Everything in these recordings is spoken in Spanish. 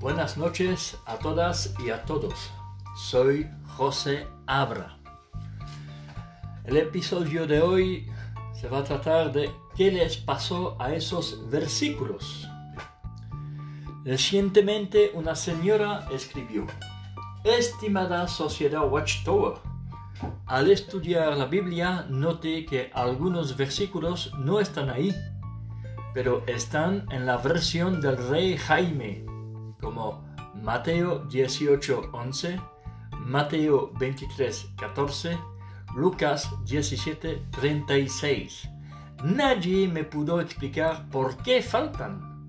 Buenas noches a todas y a todos. Soy José Abra. El episodio de hoy se va a tratar de qué les pasó a esos versículos. Recientemente una señora escribió, Estimada sociedad Watchtower, al estudiar la Biblia noté que algunos versículos no están ahí, pero están en la versión del rey Jaime, como Mateo 18:11, Mateo 23:14, Lucas 17:36. Nadie me pudo explicar por qué faltan.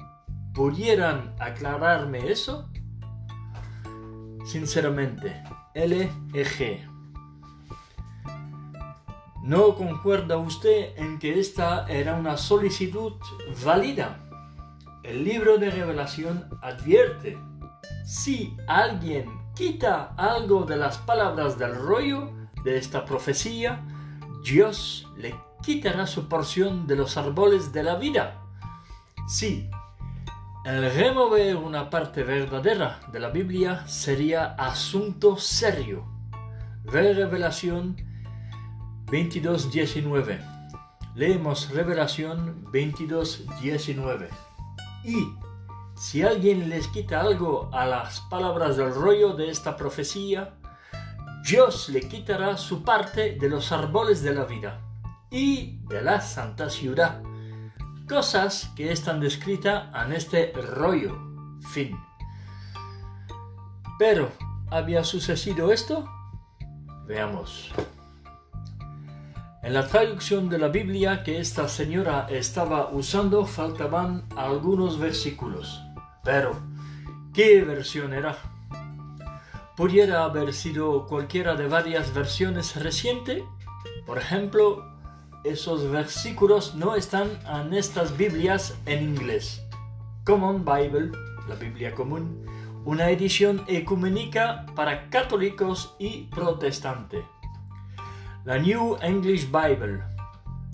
¿Pudieran aclararme eso? Sinceramente, LEG. ¿No concuerda usted en que esta era una solicitud válida? El libro de revelación advierte, si alguien quita algo de las palabras del rollo de esta profecía, Dios le quitará su porción de los árboles de la vida. Sí, el remover una parte verdadera de la Biblia sería asunto serio. Ve Revelación 22.19. Leemos Revelación 22.19. Y si alguien les quita algo a las palabras del rollo de esta profecía, Dios le quitará su parte de los árboles de la vida y de la santa ciudad. Cosas que están descritas en este rollo. Fin. Pero, ¿había sucedido esto? Veamos. En la traducción de la Biblia que esta señora estaba usando faltaban algunos versículos. Pero, ¿qué versión era? Pudiera haber sido cualquiera de varias versiones recientes. Por ejemplo, esos versículos no están en estas Biblias en inglés. Common Bible, la Biblia común, una edición ecuménica para católicos y protestantes la New English Bible,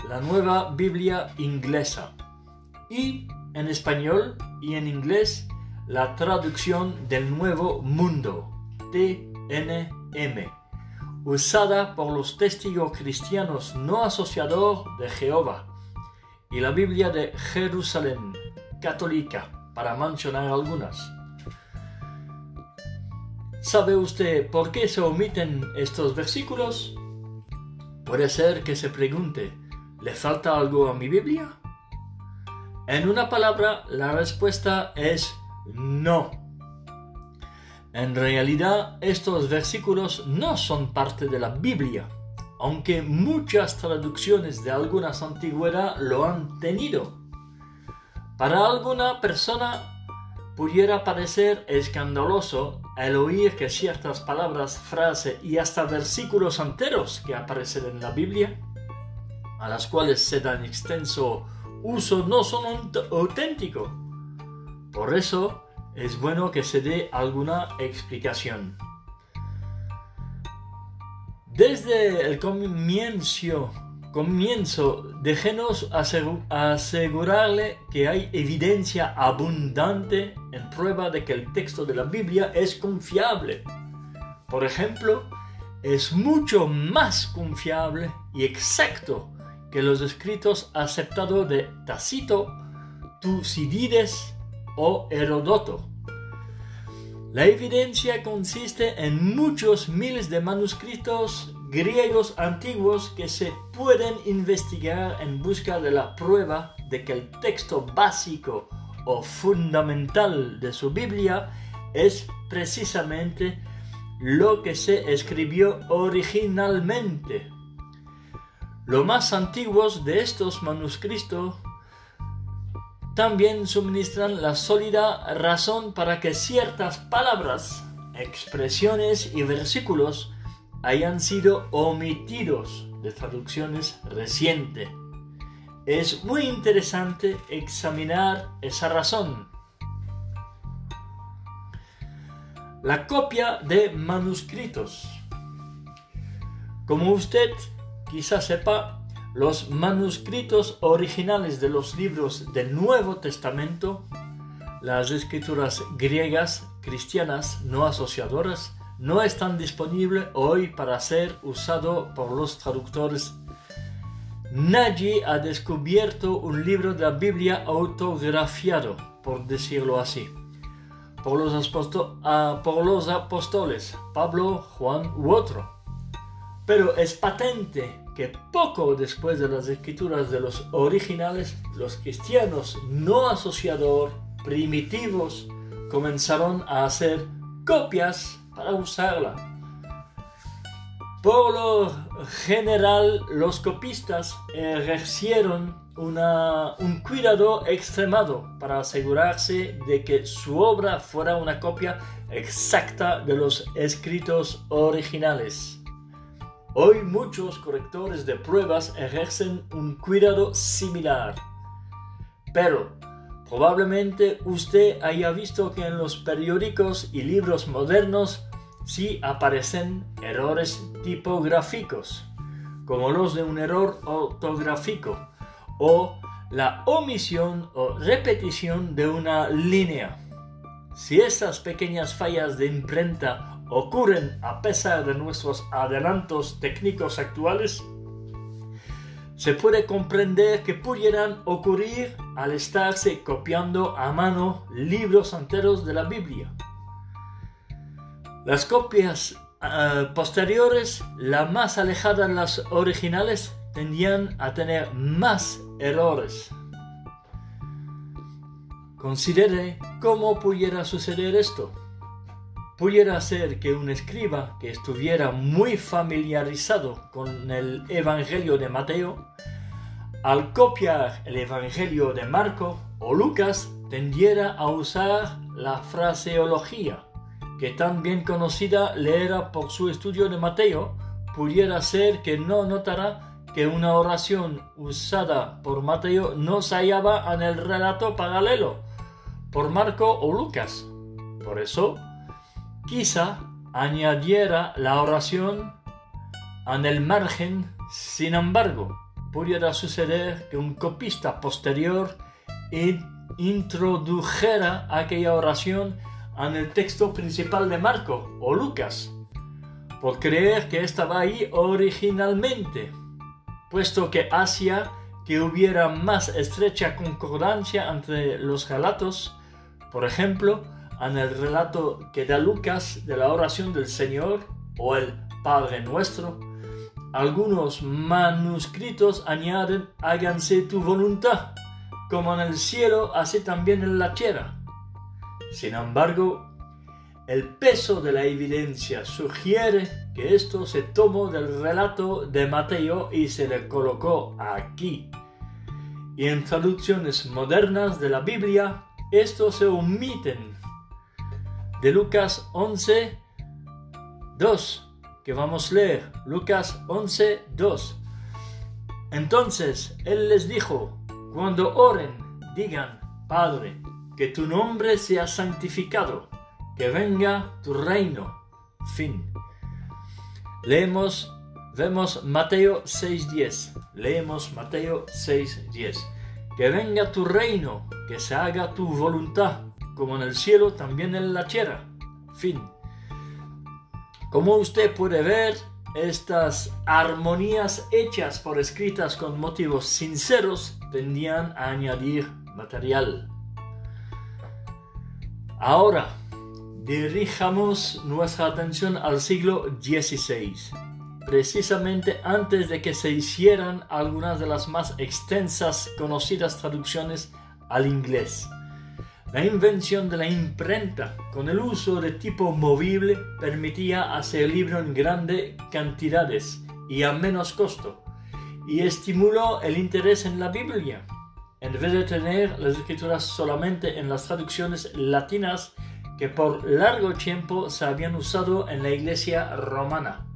la nueva Biblia inglesa, y en español y en inglés la traducción del Nuevo Mundo, TNM, usada por los testigos cristianos no asociados de Jehová, y la Biblia de Jerusalén, católica, para mencionar algunas. ¿Sabe usted por qué se omiten estos versículos? Puede ser que se pregunte, ¿le falta algo a mi Biblia? En una palabra, la respuesta es no. En realidad, estos versículos no son parte de la Biblia, aunque muchas traducciones de algunas antigüedades lo han tenido. Para alguna persona pudiera parecer escandaloso el oír que ciertas palabras, frases y hasta versículos enteros que aparecen en la Biblia, a las cuales se dan extenso uso, no son auténticos. Por eso es bueno que se dé alguna explicación. Desde el comienzo comienzo, déjenos asegurarle que hay evidencia abundante en prueba de que el texto de la Biblia es confiable. Por ejemplo, es mucho más confiable y exacto que los escritos aceptados de Tacito, Tucídides o Herodoto. La evidencia consiste en muchos miles de manuscritos griegos antiguos que se pueden investigar en busca de la prueba de que el texto básico o fundamental de su Biblia es precisamente lo que se escribió originalmente. Los más antiguos de estos manuscritos también suministran la sólida razón para que ciertas palabras, expresiones y versículos hayan sido omitidos de traducciones recientes. Es muy interesante examinar esa razón. La copia de manuscritos. Como usted quizá sepa, los manuscritos originales de los libros del Nuevo Testamento, las escrituras griegas cristianas no asociadoras no están disponibles hoy para ser usado por los traductores. Nadie ha descubierto un libro de la Biblia autografiado, por decirlo así, por los, ah, por los apóstoles, Pablo, Juan u otro. Pero es patente que poco después de las escrituras de los originales, los cristianos no asociador primitivos comenzaron a hacer copias para usarla. Por lo general, los copistas ejercieron un cuidado extremado para asegurarse de que su obra fuera una copia exacta de los escritos originales. Hoy muchos correctores de pruebas ejercen un cuidado similar. Pero probablemente usted haya visto que en los periódicos y libros modernos sí aparecen errores tipográficos, como los de un error ortográfico o la omisión o repetición de una línea. Si esas pequeñas fallas de imprenta ocurren a pesar de nuestros adelantos técnicos actuales, se puede comprender que pudieran ocurrir al estarse copiando a mano libros enteros de la Biblia. Las copias eh, posteriores, la más alejada de las originales, tendían a tener más errores. Considere cómo pudiera suceder esto pudiera ser que un escriba que estuviera muy familiarizado con el Evangelio de Mateo, al copiar el Evangelio de Marco o Lucas, tendiera a usar la fraseología, que tan bien conocida le era por su estudio de Mateo, pudiera ser que no notara que una oración usada por Mateo no se hallaba en el relato paralelo por Marco o Lucas. Por eso, quizá añadiera la oración en el margen, sin embargo, pudiera suceder que un copista posterior introdujera aquella oración en el texto principal de Marco o Lucas, por creer que estaba ahí originalmente, puesto que hacía que hubiera más estrecha concordancia entre los galatos, por ejemplo, en el relato que da Lucas de la oración del Señor o el Padre Nuestro, algunos manuscritos añaden háganse tu voluntad, como en el cielo, así también en la tierra. Sin embargo, el peso de la evidencia sugiere que esto se tomó del relato de Mateo y se le colocó aquí. Y en traducciones modernas de la Biblia, estos se omiten de Lucas 11, 2, que vamos a leer. Lucas 11, 2. Entonces él les dijo, cuando oren, digan, Padre, que tu nombre sea santificado, que venga tu reino. Fin. Leemos, vemos Mateo 6.10. Leemos Mateo 6.10. Que venga tu reino, que se haga tu voluntad como en el cielo, también en la tierra. Fin. Como usted puede ver, estas armonías hechas por escritas con motivos sinceros tendían a añadir material. Ahora, dirijamos nuestra atención al siglo XVI, precisamente antes de que se hicieran algunas de las más extensas conocidas traducciones al inglés. La invención de la imprenta con el uso de tipo movible permitía hacer libro en grandes cantidades y a menos costo, y estimuló el interés en la Biblia. En vez de tener las escrituras solamente en las traducciones latinas que por largo tiempo se habían usado en la iglesia romana.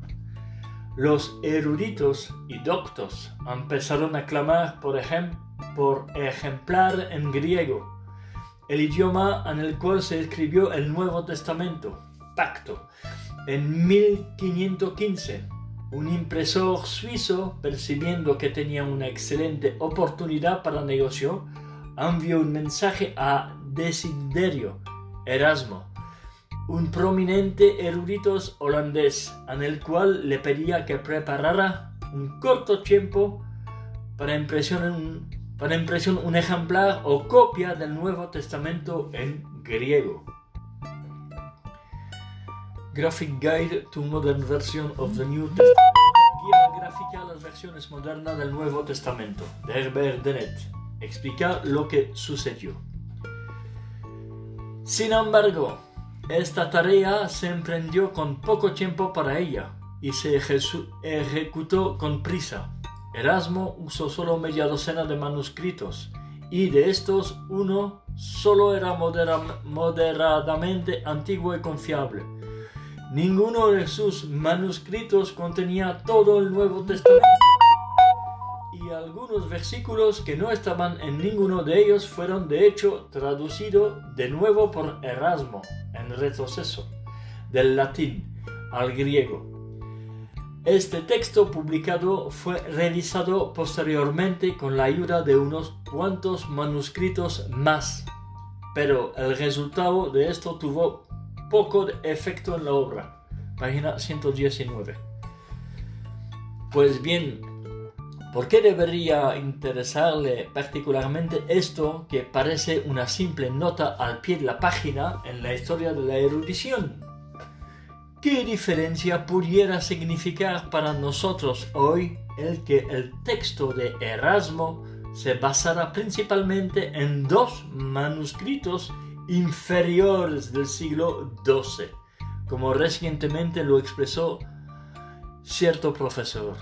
Los eruditos y doctos empezaron a clamar por, por ejemplar en griego el idioma en el cual se escribió el Nuevo Testamento, pacto. En 1515, un impresor suizo, percibiendo que tenía una excelente oportunidad para negocio, envió un mensaje a Desiderio Erasmo, un prominente erudito holandés, en el cual le pedía que preparara un corto tiempo para impresión, para impresión un ejemplar o copia del Nuevo Testamento en griego. Graphic Guide to Modern Version of the New Testament. Guía gráfica a las versiones modernas del Nuevo Testamento, de Herbert Dennett. Explica lo que sucedió. Sin embargo, esta tarea se emprendió con poco tiempo para ella y se ejecutó con prisa. Erasmo usó solo media docena de manuscritos y de estos uno solo era moderadamente antiguo y confiable. Ninguno de sus manuscritos contenía todo el Nuevo Testamento y algunos versículos que no estaban en ninguno de ellos fueron de hecho traducidos de nuevo por Erasmo en retroceso del latín al griego este texto publicado fue revisado posteriormente con la ayuda de unos cuantos manuscritos más, pero el resultado de esto tuvo poco efecto en la obra. Página 119. Pues bien, ¿por qué debería interesarle particularmente esto que parece una simple nota al pie de la página en la historia de la erudición? ¿Qué diferencia pudiera significar para nosotros hoy el que el texto de Erasmo se basara principalmente en dos manuscritos inferiores del siglo XII, como recientemente lo expresó cierto profesor?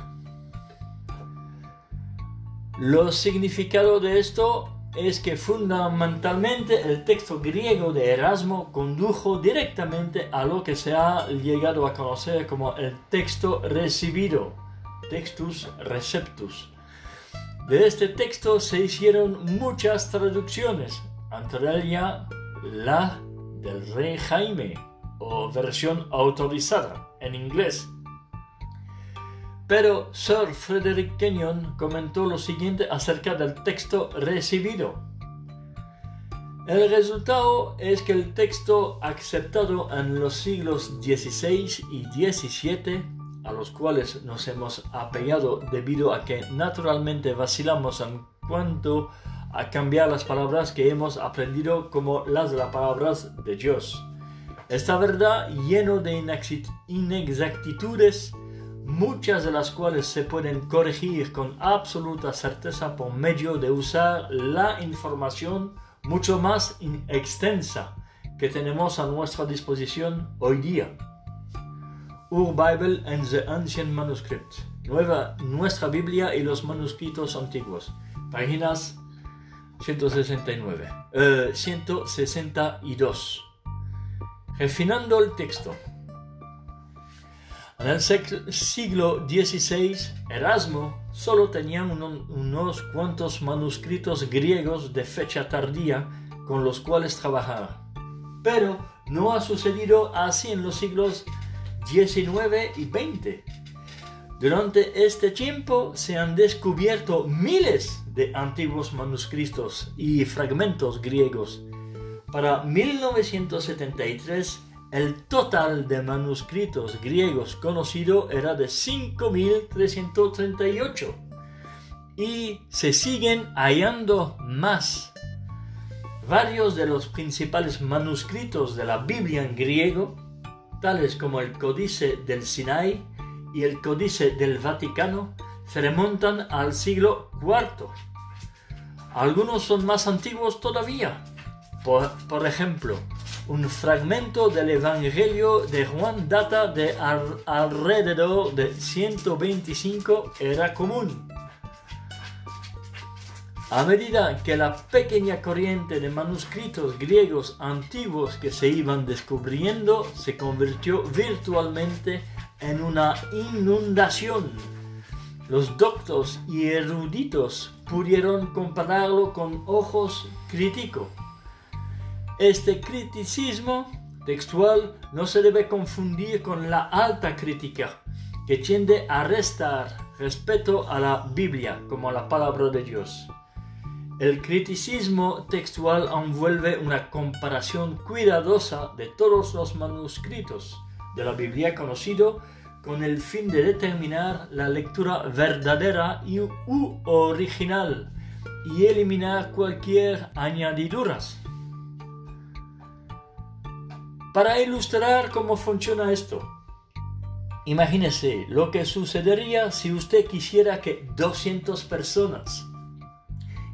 Lo significado de esto es que fundamentalmente el texto griego de Erasmo condujo directamente a lo que se ha llegado a conocer como el texto recibido, textus receptus. De este texto se hicieron muchas traducciones, entre ellas la del rey Jaime o versión autorizada en inglés pero Sir Frederick Kenyon comentó lo siguiente acerca del texto recibido. El resultado es que el texto aceptado en los siglos XVI y XVII, a los cuales nos hemos apegado debido a que naturalmente vacilamos en cuanto a cambiar las palabras que hemos aprendido como las de las palabras de Dios. Esta verdad, lleno de inexactitudes, muchas de las cuales se pueden corregir con absoluta certeza por medio de usar la información mucho más extensa que tenemos a nuestra disposición hoy día. Ur Bible and the Ancient Manuscript. Nueva, nuestra Biblia y los manuscritos antiguos. Páginas 169. 162. Eh, Refinando el texto. En el siglo XVI, Erasmo solo tenía unos cuantos manuscritos griegos de fecha tardía con los cuales trabajaba. Pero no ha sucedido así en los siglos XIX y XX. Durante este tiempo se han descubierto miles de antiguos manuscritos y fragmentos griegos. Para 1973 el total de manuscritos griegos conocido era de 5.338 y se siguen hallando más. Varios de los principales manuscritos de la Biblia en griego, tales como el Códice del Sinai y el Códice del Vaticano, se remontan al siglo IV. Algunos son más antiguos todavía. Por, por ejemplo, un fragmento del Evangelio de Juan data de alrededor de 125 era común. A medida que la pequeña corriente de manuscritos griegos antiguos que se iban descubriendo se convirtió virtualmente en una inundación, los doctos y eruditos pudieron compararlo con ojos críticos este criticismo textual no se debe confundir con la alta crítica, que tiende a restar respeto a la Biblia como la palabra de Dios. El criticismo textual envuelve una comparación cuidadosa de todos los manuscritos de la Biblia conocido con el fin de determinar la lectura verdadera y u original y eliminar cualquier añadiduras. Para ilustrar cómo funciona esto, imagínese lo que sucedería si usted quisiera que 200 personas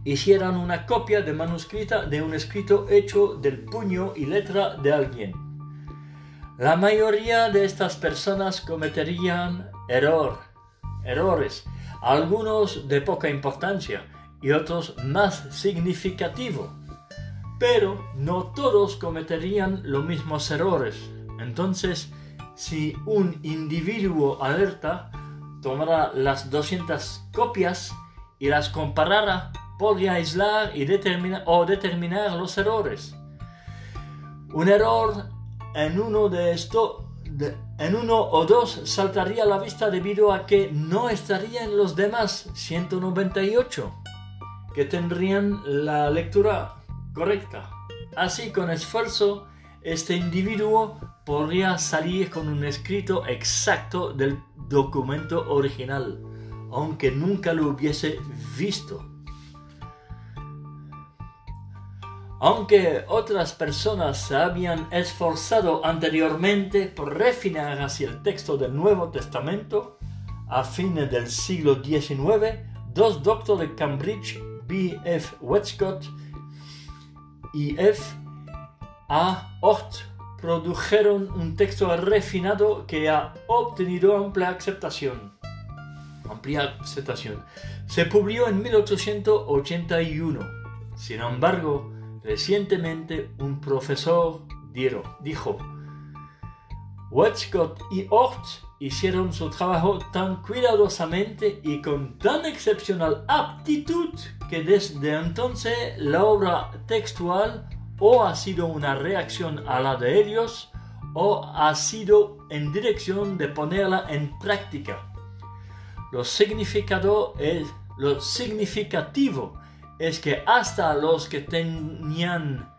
hicieran una copia de manuscrita de un escrito hecho del puño y letra de alguien. La mayoría de estas personas cometerían error, errores, algunos de poca importancia y otros más significativos. Pero no todos cometerían los mismos errores. Entonces, si un individuo alerta tomara las 200 copias y las comparara, podría aislar y determinar, o determinar los errores. Un error en uno de estos en uno o dos saltaría a la vista debido a que no estaría en los demás 198 que tendrían la lectura correcta. Así con esfuerzo este individuo podría salir con un escrito exacto del documento original, aunque nunca lo hubiese visto. Aunque otras personas se habían esforzado anteriormente por refinar hacia el texto del Nuevo Testamento, a fines del siglo XIX, dos doctores de Cambridge, B. F. Westcott y F. A. Ort, produjeron un texto refinado que ha obtenido amplia aceptación. Amplia aceptación. Se publicó en 1881. Sin embargo, Recientemente un profesor dijo, Westcott y Ort hicieron su trabajo tan cuidadosamente y con tan excepcional aptitud que desde entonces la obra textual o ha sido una reacción a la de ellos o ha sido en dirección de ponerla en práctica. Lo, significado es, lo significativo es que hasta los que tenían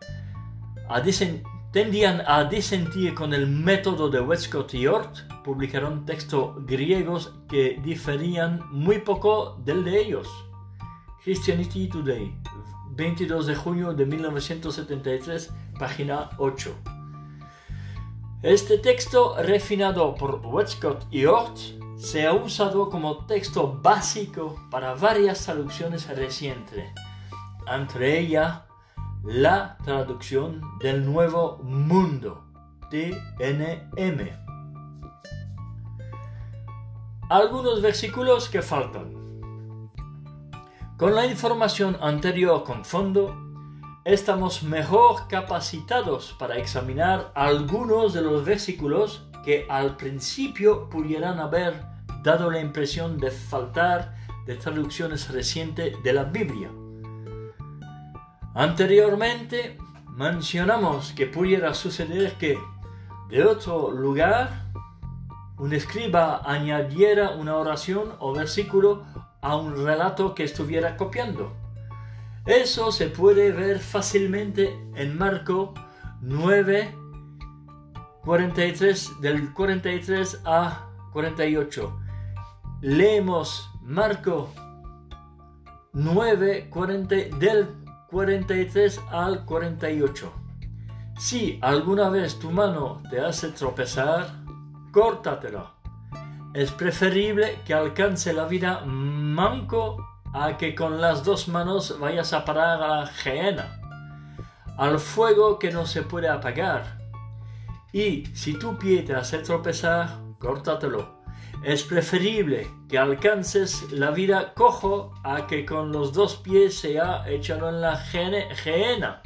a tendían a disentir con el método de Westcott y Ort, publicaron textos griegos que diferían muy poco del de ellos. Christianity Today, 22 de junio de 1973, página 8. Este texto refinado por Westcott y Ort se ha usado como texto básico para varias traducciones recientes entre ellas la traducción del Nuevo Mundo, TNM. Algunos versículos que faltan. Con la información anterior con fondo, estamos mejor capacitados para examinar algunos de los versículos que al principio pudieran haber dado la impresión de faltar de traducciones recientes de la Biblia. Anteriormente mencionamos que pudiera suceder que de otro lugar un escriba añadiera una oración o versículo a un relato que estuviera copiando. Eso se puede ver fácilmente en Marco 9, 43, del 43 a 48. Leemos Marco 9, 40, del 43 al 48. Si alguna vez tu mano te hace tropezar, córtatela. Es preferible que alcance la vida manco a que con las dos manos vayas a parar a la gehenna, al fuego que no se puede apagar. Y si tu pie te hace tropezar, córtatelo es preferible que alcances la vida cojo a que con los dos pies sea echado en la gehenna.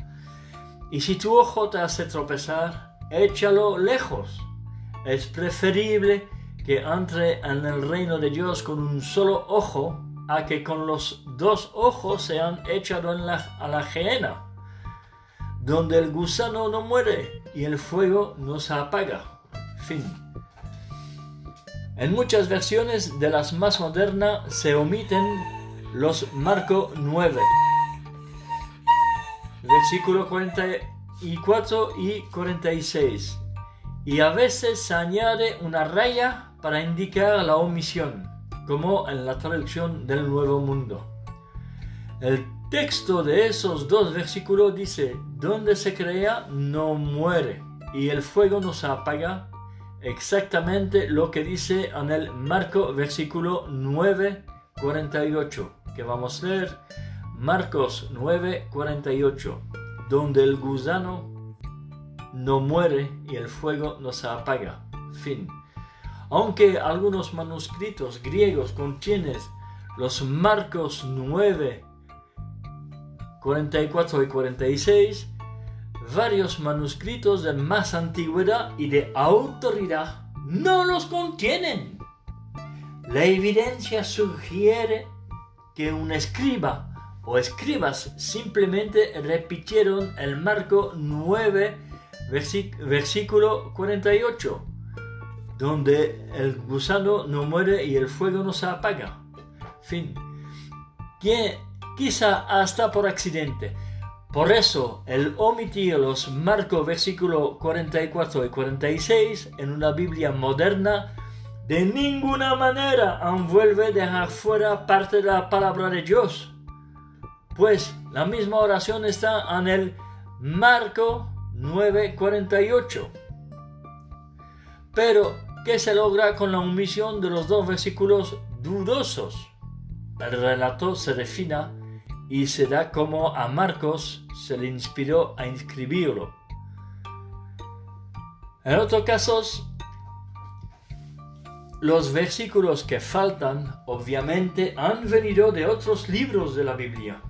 Y si tu ojo te hace tropezar, échalo lejos. Es preferible que entre en el reino de Dios con un solo ojo a que con los dos ojos sean la, a la gehenna, donde el gusano no muere y el fuego no se apaga. Fin. En muchas versiones de las más modernas se omiten los Marco 9. versículo 44 y 46. Y a veces se añade una raya para indicar la omisión, como en la traducción del Nuevo Mundo. El texto de esos dos versículos dice, donde se crea no muere y el fuego no se apaga, exactamente lo que dice en el Marco versículo 9, 48, que vamos a leer Marcos 9, 48, donde el gusano no muere y el fuego no se apaga. Fin. Aunque algunos manuscritos griegos contienen los Marcos 9, 44 y 46, varios manuscritos de más antigüedad y de autoridad no los contienen. La evidencia sugiere que un escriba o escribas simplemente repitieron el marco 9, versículo 48, donde el gusano no muere y el fuego no se apaga. Fin. Que quizá hasta por accidente. Por eso, el omitir los marcos versículo 44 y 46 en una Biblia moderna de ninguna manera envuelve dejar fuera parte de la palabra de Dios. Pues la misma oración está en el Marco 9:48. Pero, ¿qué se logra con la omisión de los dos versículos dudosos? El relato se defina y se da como a Marcos se le inspiró a inscribirlo. En otros casos, los versículos que faltan obviamente han venido de otros libros de la Biblia.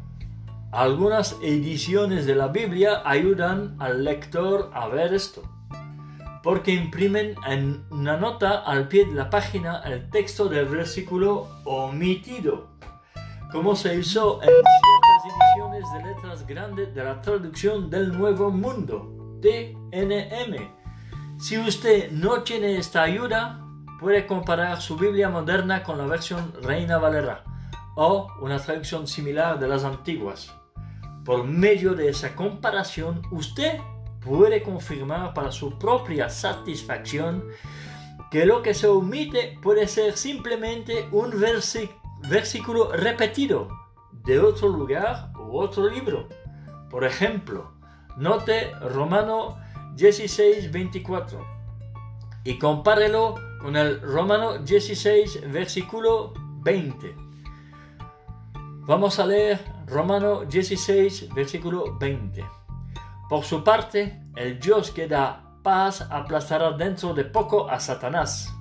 Algunas ediciones de la Biblia ayudan al lector a ver esto, porque imprimen en una nota al pie de la página el texto del versículo omitido como se hizo en ciertas ediciones de letras grandes de la traducción del Nuevo Mundo, TNM. Si usted no tiene esta ayuda, puede comparar su Biblia moderna con la versión Reina Valera o una traducción similar de las antiguas. Por medio de esa comparación, usted puede confirmar para su propia satisfacción que lo que se omite puede ser simplemente un versículo versículo repetido de otro lugar u otro libro. Por ejemplo, note Romano 16, 24 y compárelo con el Romano 16, versículo 20. Vamos a leer Romano 16, versículo 20. Por su parte, el Dios que da paz aplastará dentro de poco a Satanás,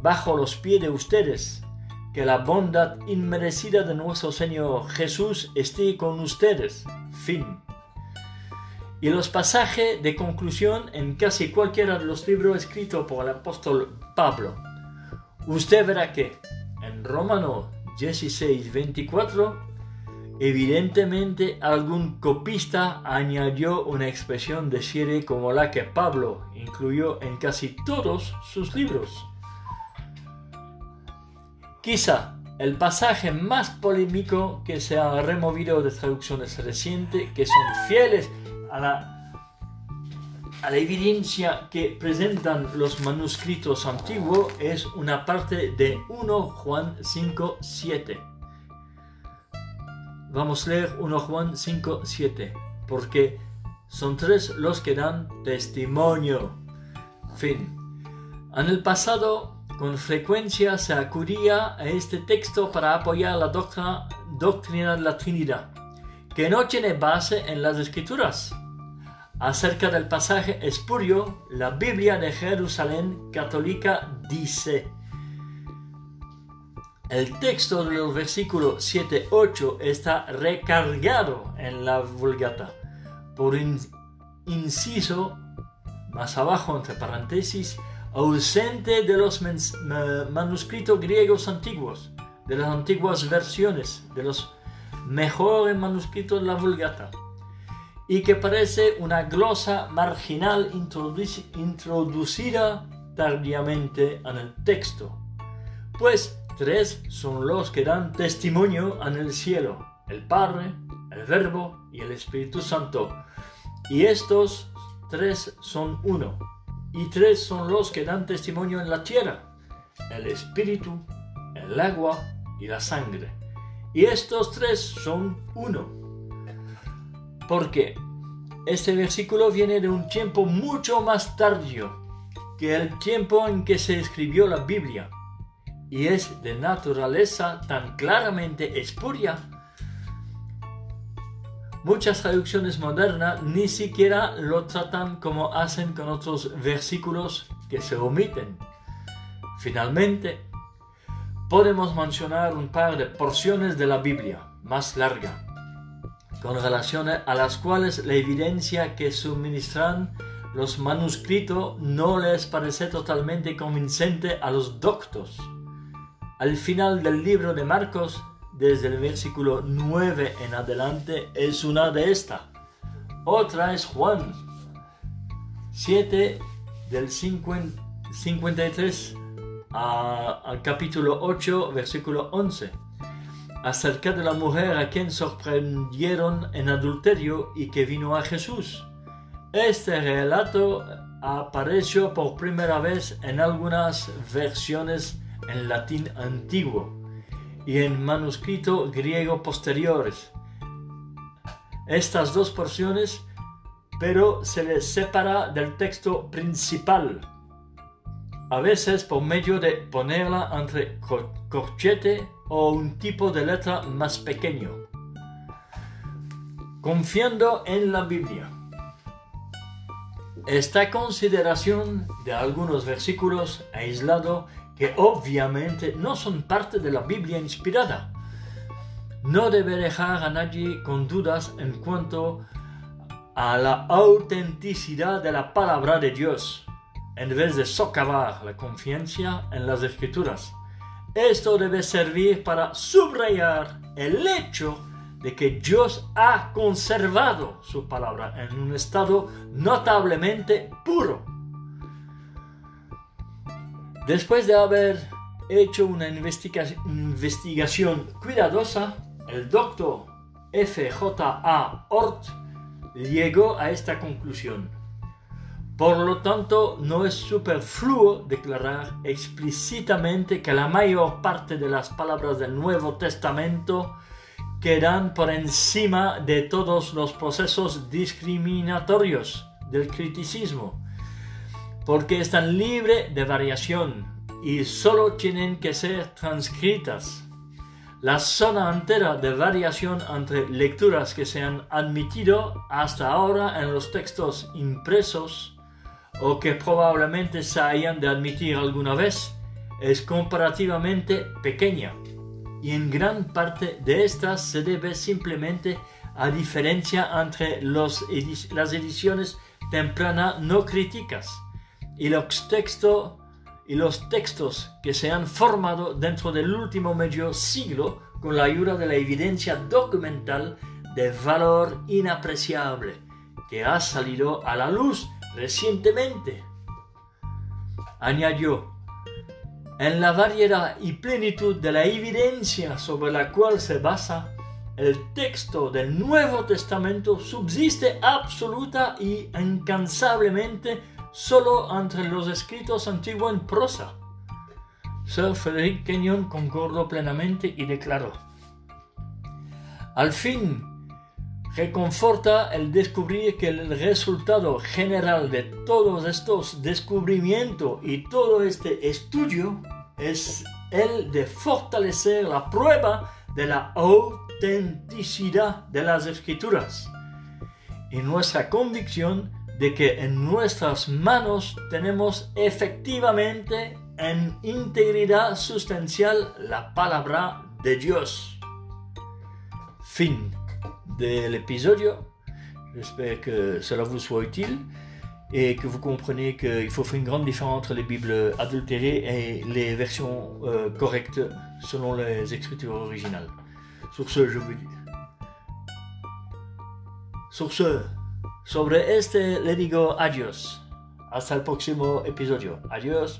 bajo los pies de ustedes que la bondad inmerecida de nuestro Señor Jesús esté con ustedes. Fin. Y los pasajes de conclusión en casi cualquiera de los libros escritos por el apóstol Pablo. Usted verá que en Romano 16, 24, evidentemente algún copista añadió una expresión de cierre como la que Pablo incluyó en casi todos sus libros. Quizá el pasaje más polémico que se ha removido de traducciones recientes, que son fieles a la, evidencia que presentan los manuscritos antiguos, es una parte de 1 Juan 5, 7. Vamos a leer 1 Juan 5, 7, porque son tres los que dan testimonio. Fin. En el pasado con frecuencia se acudía a este texto para apoyar la doctrina, de la Trinidad, que no tiene base en las Escrituras. Acerca del pasaje espurio, la Biblia de Jerusalén católica dice, el texto del versículo 7-8 está recargado en la Vulgata. Por inciso, más abajo entre paréntesis, ausente de los manuscritos griegos antiguos, de las antiguas versiones, de los mejores manuscritos de la Vulgata, y que parece una glosa marginal introducida tardíamente en el texto, pues tres son los que dan testimonio en el cielo, el Padre, el Verbo y el Espíritu Santo. Y estos tres son uno. Y tres son los que dan testimonio en la tierra. El Espíritu, el agua y la sangre. Y estos tres son uno. Porque este versículo viene de un tiempo mucho más tardío que el tiempo en que se escribió la Biblia y es de naturaleza tan claramente espuria. Muchas traducciones modernas ni siquiera lo tratan como hacen con otros versículos que se omiten. Finalmente, podemos mencionar un par de porciones de la Biblia más larga, con relación a las cuales la evidencia que suministran los manuscritos no les parece totalmente convincente a los doctos. Al final del libro de Marcos, desde el versículo 9 en adelante, es una de estas. Otra es Juan 7 del 53 al capítulo 8, versículo 11, acerca de la mujer a quien sorprendieron en adulterio y que vino a Jesús. Este relato apareció por primera vez en algunas versiones en latín antiguo y en manuscrito griego posteriores. Estas dos porciones, pero se les separa del texto principal, a veces por medio de ponerla entre corchete o un tipo de letra más pequeño. Confiando en la Biblia. Esta consideración de algunos versículos aislados que obviamente no son parte de la Biblia inspirada no debe dejar a nadie con dudas en cuanto a la autenticidad de la palabra de Dios, en vez de socavar la confianza en las escrituras. Esto debe servir para subrayar el hecho de que Dios ha conservado su palabra en un estado notablemente puro. Después de haber hecho una investigación cuidadosa, el doctor F.J.A. Ort llegó a esta conclusión. Por lo tanto, no es superfluo declarar explícitamente que la mayor parte de las palabras del Nuevo Testamento quedan por encima de todos los procesos discriminatorios del criticismo, porque están libres de variación y solo tienen que ser transcritas. La zona entera de variación entre lecturas que se han admitido hasta ahora en los textos impresos o que probablemente se hayan de admitir alguna vez es comparativamente pequeña y en gran parte de estas se debe simplemente a diferencia entre los las ediciones tempranas no críticas y los, texto, y los textos que se han formado dentro del último medio siglo con la ayuda de la evidencia documental de valor inapreciable que ha salido a la luz recientemente. Añadió, en la variedad y plenitud de la evidencia sobre la cual se basa el texto del Nuevo Testamento subsiste absoluta y incansablemente solo entre los escritos antiguos en prosa. Sir Frederick Kenyon concordó plenamente y declaró, al fin, reconforta el descubrir que el resultado general de todos estos descubrimientos y todo este estudio es el de fortalecer la prueba de la autenticidad de las escrituras y nuestra convicción de que en nuestras manos tenemos efectivamente en integridad sustancial la palabra de Dios. Fin del épisode. J'espère que cela vous soit utile et que vous comprenez qu'il faut faire une grande différence entre les Bibles adultérées et les versions euh, correctes selon les écritures originales. Sur ce, je vous dis. Sur ce, sobre este le digo adiós. Hasta el próximo episodio. Adiós.